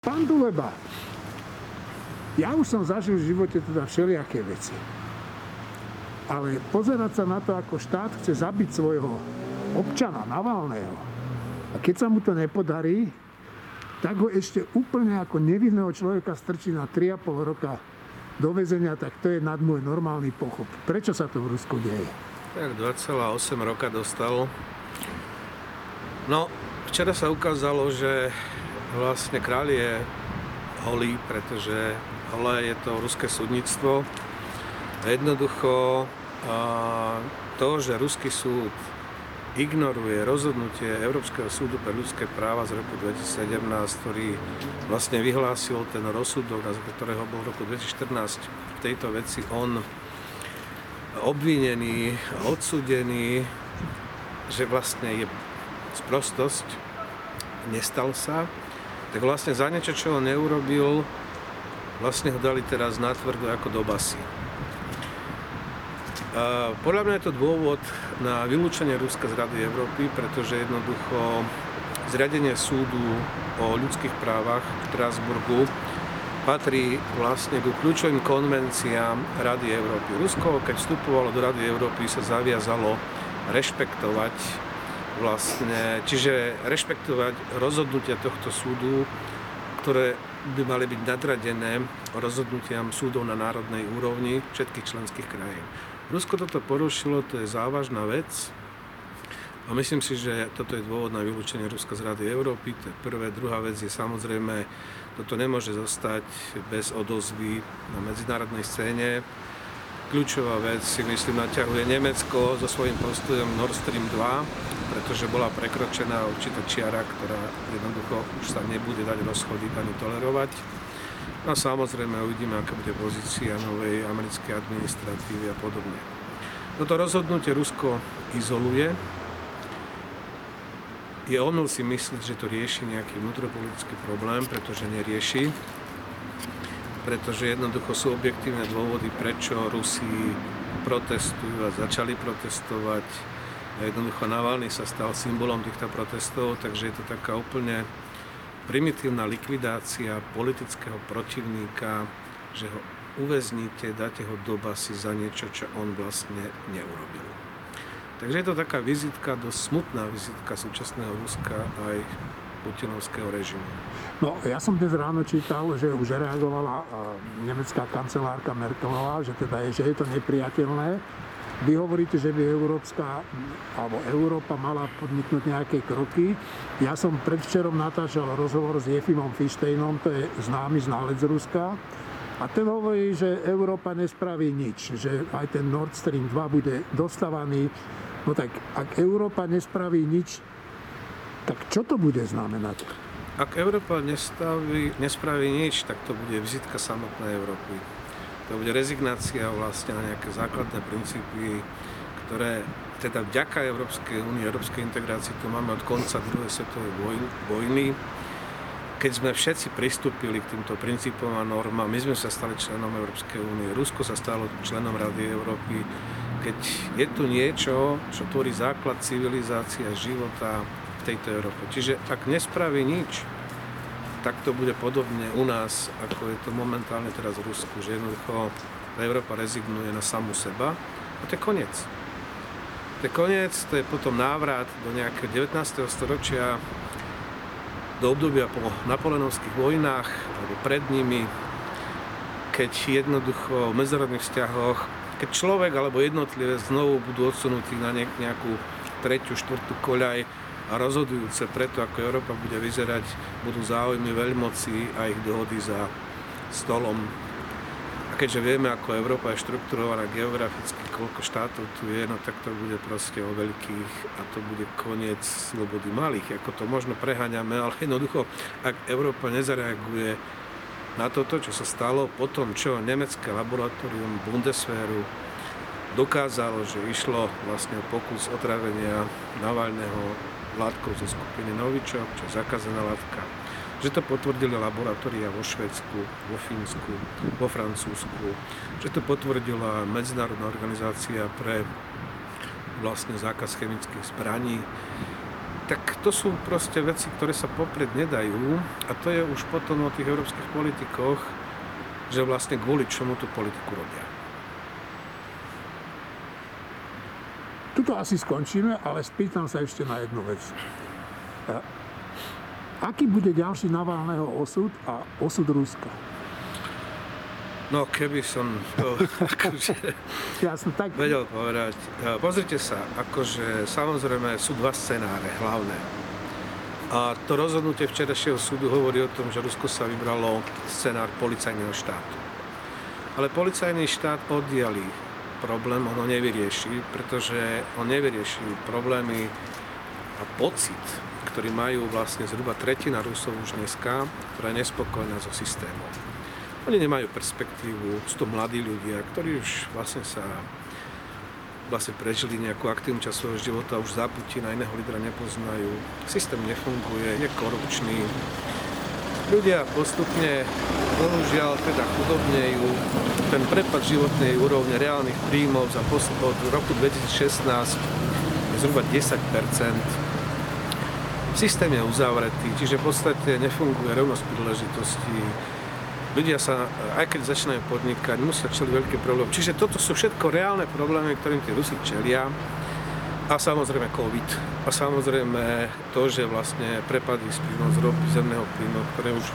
Pán Duleba, ja už som zažil v živote teda všelijaké veci. Ale pozerať sa na to, ako štát chce zabiť svojho občana Navalného a keď sa mu to nepodarí, tak ho ešte úplne ako nevinného človeka strčí na 3,5 roka do väzenia, tak to je nad môj normálny pochop. Prečo sa to v Rusku deje? Tak 2,8 roka dostal. No, včera sa ukázalo, že vlastne kráľ je holý, pretože holé je to ruské súdnictvo. Jednoducho to, že ruský súd ignoruje rozhodnutie Európskeho súdu pre ľudské práva z roku 2017, ktorý vlastne vyhlásil ten rozsudok, na ktorého bol v roku 2014 v tejto veci on obvinený, odsudený, že vlastne je sprostosť, nestal sa, tak vlastne za niečo, čo on neurobil, vlastne ho dali teraz natvrdo ako do basy. A podľa mňa je to dôvod na vylúčenie Ruska z Rady Európy, pretože jednoducho zriadenie súdu o ľudských právach v Strasburgu patrí vlastne ku kľúčovým konvenciám Rady Európy. Rusko, keď vstupovalo do Rady Európy, sa zaviazalo rešpektovať vlastne, čiže rešpektovať rozhodnutia tohto súdu, ktoré by mali byť nadradené rozhodnutiam súdov na národnej úrovni všetkých členských krajín. Rusko toto porušilo, to je závažná vec a myslím si, že toto je dôvod na vylúčenie Ruska z Rady Európy. To je prvé. Druhá vec je samozrejme, toto nemôže zostať bez odozvy na medzinárodnej scéne. Kľúčová vec si myslím naťahuje Nemecko so svojím postojom Nord Stream 2, pretože bola prekročená určitá čiara, ktorá jednoducho už sa nebude dať rozchodiť ani tolerovať. No samozrejme uvidíme, aká bude pozícia novej americkej administratívy a podobne. Toto rozhodnutie Rusko izoluje. Je omyl si myslieť, že to rieši nejaký vnútropolitický problém, pretože nerieši. Pretože jednoducho sú objektívne dôvody, prečo Rusi protestujú a začali protestovať jednoducho Navalny sa stal symbolom týchto protestov, takže je to taká úplne primitívna likvidácia politického protivníka, že ho uväzníte, dáte ho do basy za niečo, čo on vlastne neurobil. Takže je to taká vizitka, dosť smutná vizitka súčasného Ruska aj putinovského režimu. No, ja som dnes ráno čítal, že už reagovala nemecká kancelárka Merkelová, že teda je, že je to nepriateľné, vy hovoríte, že by Európska, alebo Európa mala podniknúť nejaké kroky. Ja som predvčerom natáčal rozhovor s Jefimom Fištejnom, to je známy znalec Ruska. A ten hovorí, že Európa nespraví nič, že aj ten Nord Stream 2 bude dostávaný. No tak ak Európa nespraví nič, tak čo to bude znamenať? Ak Európa nestaví, nespraví nič, tak to bude vizitka samotnej Európy to bude rezignácia vlastne na nejaké základné princípy, ktoré teda vďaka Európskej únie, Európskej integrácii to máme od konca druhej svetovej vojny. Keď sme všetci pristúpili k týmto princípom a normám, my sme sa stali členom Európskej únie, Rusko sa stalo členom Rady Európy, keď je tu niečo, čo tvorí základ civilizácie a života v tejto Európe. Čiže ak nespraví nič, tak to bude podobne u nás, ako je to momentálne teraz v Rusku, že jednoducho Európa rezignuje na samú seba a to je koniec. To je koniec, to je potom návrat do nejakého 19. storočia, do obdobia po napoleonovských vojnách, alebo pred nimi, keď jednoducho v medzinárodných vzťahoch, keď človek alebo jednotlivé znovu budú odsunutí na nejakú tretiu, štvrtú koľaj, a rozhodujúce preto, ako Európa bude vyzerať, budú záujmy veľmoci a ich dohody za stolom. A keďže vieme, ako Európa je štrukturovaná geograficky, koľko štátov tu je, no tak to bude proste o veľkých a to bude koniec slobody malých. Ako to možno preháňame, ale jednoducho, ak Európa nezareaguje na toto, čo sa stalo po tom, čo nemecké laboratórium Bundeswehru dokázalo, že išlo vlastne o pokus otravenia Navalného látkou zo skupiny Novičok, čo je zakázaná látka. Že to potvrdili laboratória vo Švedsku, vo Fínsku, vo Francúzsku, že to potvrdila Medzinárodná organizácia pre vlastne zákaz chemických zbraní. tak to sú proste veci, ktoré sa popred nedajú a to je už potom o tých európskych politikoch, že vlastne kvôli čomu tú politiku robia. Tuto asi skončíme, ale spýtam sa ešte na jednu vec. Aký bude ďalší Navalného osud a osud Ruska? No keby som to akože Jasne, tak... vedel povedať. E, pozrite sa, akože samozrejme sú dva scenáre hlavné. A to rozhodnutie včerajšieho súdu hovorí o tom, že Rusko sa vybralo scenár policajného štátu. Ale policajný štát oddiali problém, on ho nevyrieši, pretože on nevyrieši problémy a pocit, ktorý majú vlastne zhruba tretina Rusov už dneska, ktorá je nespokojná so systémom. Oni nemajú perspektívu, sú to mladí ľudia, ktorí už vlastne sa vlastne prežili nejakú aktívnu časť svojho života, už za Putina iného lídra nepoznajú. Systém nefunguje, je korupčný. Ľudia postupne, bohužiaľ, teda chudobnejú. Ten prepad životnej úrovne reálnych príjmov za od roku 2016 je zhruba 10% Systém je uzavretý, čiže v podstate nefunguje rovnosť príležitostí. Ľudia sa, aj keď začínajú podnikať, musia čeliť veľké problémy. Čiže toto sú všetko reálne problémy, ktorým tí Rusi čelia. A samozrejme COVID. A samozrejme to, že vlastne prepady z príjmov z ropy, zemného plynu, ktoré už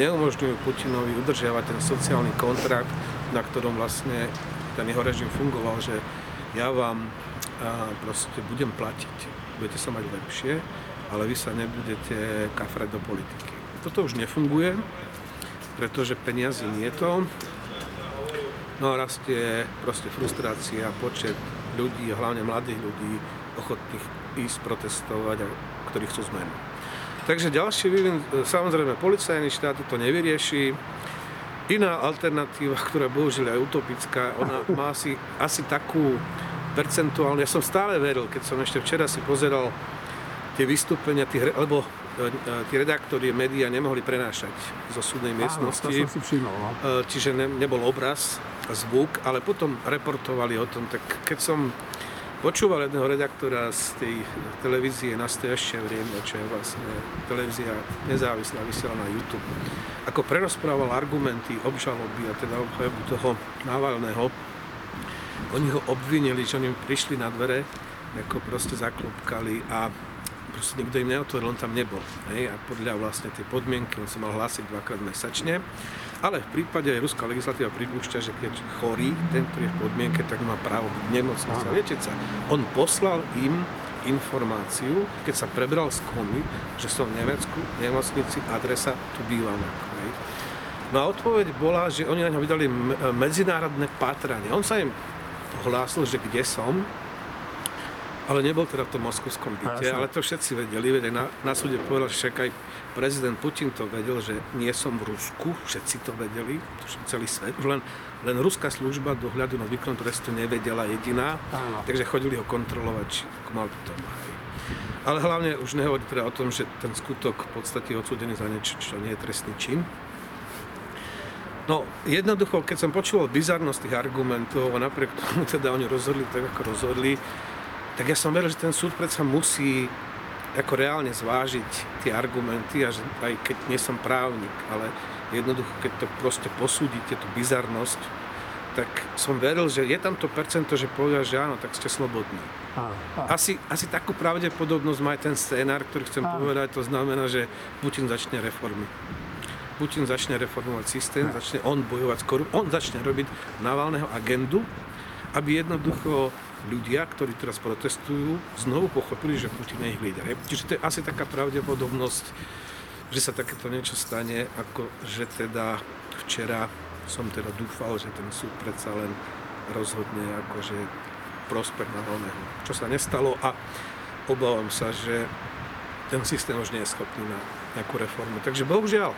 neumožňujú Putinovi udržiavať ten sociálny kontrakt, na ktorom vlastne ten jeho režim fungoval, že ja vám proste budem platiť, budete sa mať lepšie, ale vy sa nebudete kafrať do politiky. Toto už nefunguje, pretože peniazy nie je to. No a rastie proste frustrácia, počet ľudí, hlavne mladých ľudí, ochotných ísť protestovať a ktorí chcú zmenu. Takže ďalší vývin, samozrejme, policajný štát to nevyrieši. Iná alternatíva, ktorá bohužiaľ je utopická, ona má asi, asi takú percentuálnu, ja som stále veril, keď som ešte včera si pozeral tie vystúpenia, tých, lebo e, e, tí redaktori médiá nemohli prenášať zo súdnej miestnosti. Áno, to som si všimol, no. E, čiže ne, nebol obraz, zvuk, ale potom reportovali o tom. Tak keď som počúval jedného redaktora z tej televízie Nastojašie vrieme, čo je vlastne televízia nezávislá, vysiela na YouTube, ako prerozprával argumenty obžaloby a teda obhajobu toho Navalného, oni ho obvinili, že oni prišli na dvere, ako proste zaklopkali a proste nikto im neotvoril, on tam nebol. Hej? A podľa vlastne tej podmienky on sa mal hlásiť dvakrát mesačne. Ale v prípade ruská legislatíva pripúšťa, že keď chorý, ten, ktorý je v podmienke, tak má právo byť v nemocnici a liečiť sa. On poslal im informáciu, keď sa prebral z komy, že som v Nemecku, v nemocnici, adresa, tu bývam. Hej? No a odpoveď bola, že oni na ňo vydali medzinárodné pátranie. On sa im hlásil, že kde som, ale nebol teda v tom moskovskom byte, ale to všetci vedeli, veď na, na súde povedal, že však aj prezident Putin to vedel, že nie som v Rusku, všetci to vedeli, celý svet, len, len ruská služba dohľadu na výkon trestu nevedela jediná, Áno. takže chodili ho kontrolovať, či mal to mať. Ale hlavne už nehovorí teda o tom, že ten skutok v podstate je odsúdený za niečo, čo nie je trestný čin. No, jednoducho, keď som počúval bizarnosť tých argumentov a napriek tomu teda oni rozhodli tak, ako rozhodli, tak ja som veril, že ten súd predsa musí ako reálne zvážiť tie argumenty a že aj keď nie som právnik, ale jednoducho, keď to proste posúdite, tú bizarnosť, tak som veril, že je tam to percento, že povedia, že áno, tak ste slobodní. Asi, asi takú pravdepodobnosť má aj ten scénár, ktorý chcem povedať, to znamená, že Putin začne reformy. Putin začne reformovať systém, začne on bojovať s korupciou, on začne robiť Navalného agendu, aby jednoducho ľudia, ktorí teraz protestujú, znovu pochopili, že Putin je ich líder. Čiže to je asi taká pravdepodobnosť, že sa takéto niečo stane, ako že teda včera som teda dúfal, že ten súd predsa len rozhodne akože prospech na voľného. Čo sa nestalo a obávam sa, že ten systém už nie je schopný na nejakú reformu. Takže bohužiaľ,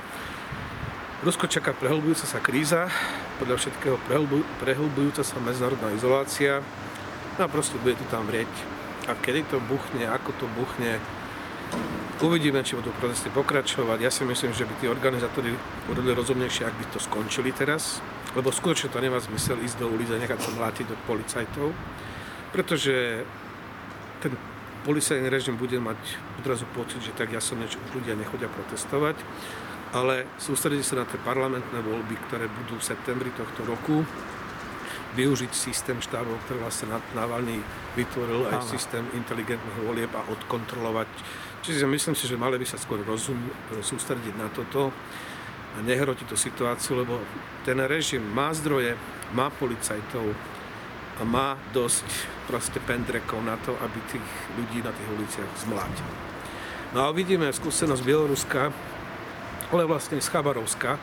Rusko čaká prehlbujúca sa kríza, podľa všetkého prehlbujúca sa medzinárodná izolácia, No a proste bude to tam vrieť. A kedy to buchne, ako to buchne, uvidíme, či budú protesty pokračovať. Ja si myslím, že by tí organizátori urobili rozumnejšie, ak by to skončili teraz, lebo skutočne to nemá zmysel ísť do ulic a nechať sa mlátiť do policajtov, pretože ten policajný režim bude mať odrazu pocit, že tak ja som niečo, ľudia nechodia protestovať, ale sústredí sa na tie parlamentné voľby, ktoré budú v septembri tohto roku, využiť systém štábov, ktorý vlastne Navalny vytvoril aj Áno. systém inteligentných volieb a odkontrolovať. Čiže myslím si, že mali by sa skôr rozum sústrediť na toto a nehrotiť tú situáciu, lebo ten režim má zdroje, má policajtov a má dosť proste pendrekov na to, aby tých ľudí na tých uliciach zmlátil. No a vidíme skúsenosť Bieloruska, ale vlastne z Chabarovska,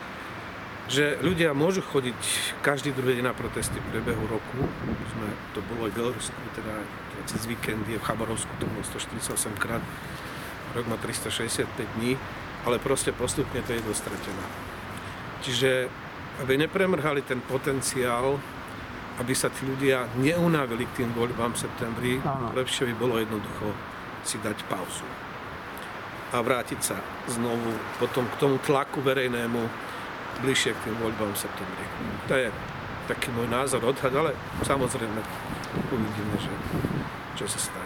že ľudia môžu chodiť každý druhý deň na protesty v priebehu roku. Sme, to bolo aj v Bielorusku, teda, cez víkendy, v Chabarovsku to bolo 148 krát, rok má 365 dní, ale proste postupne to je dostratené. Čiže aby nepremrhali ten potenciál, aby sa tí ľudia neunávili k tým voľbám v septembri, Áno. lepšie by bolo jednoducho si dať pauzu a vrátiť sa znovu potom k tomu tlaku verejnému, bližšie k tým voľbám v septembri. To je taký môj názor, odhad, ale samozrejme uvidíme, že, čo sa stane.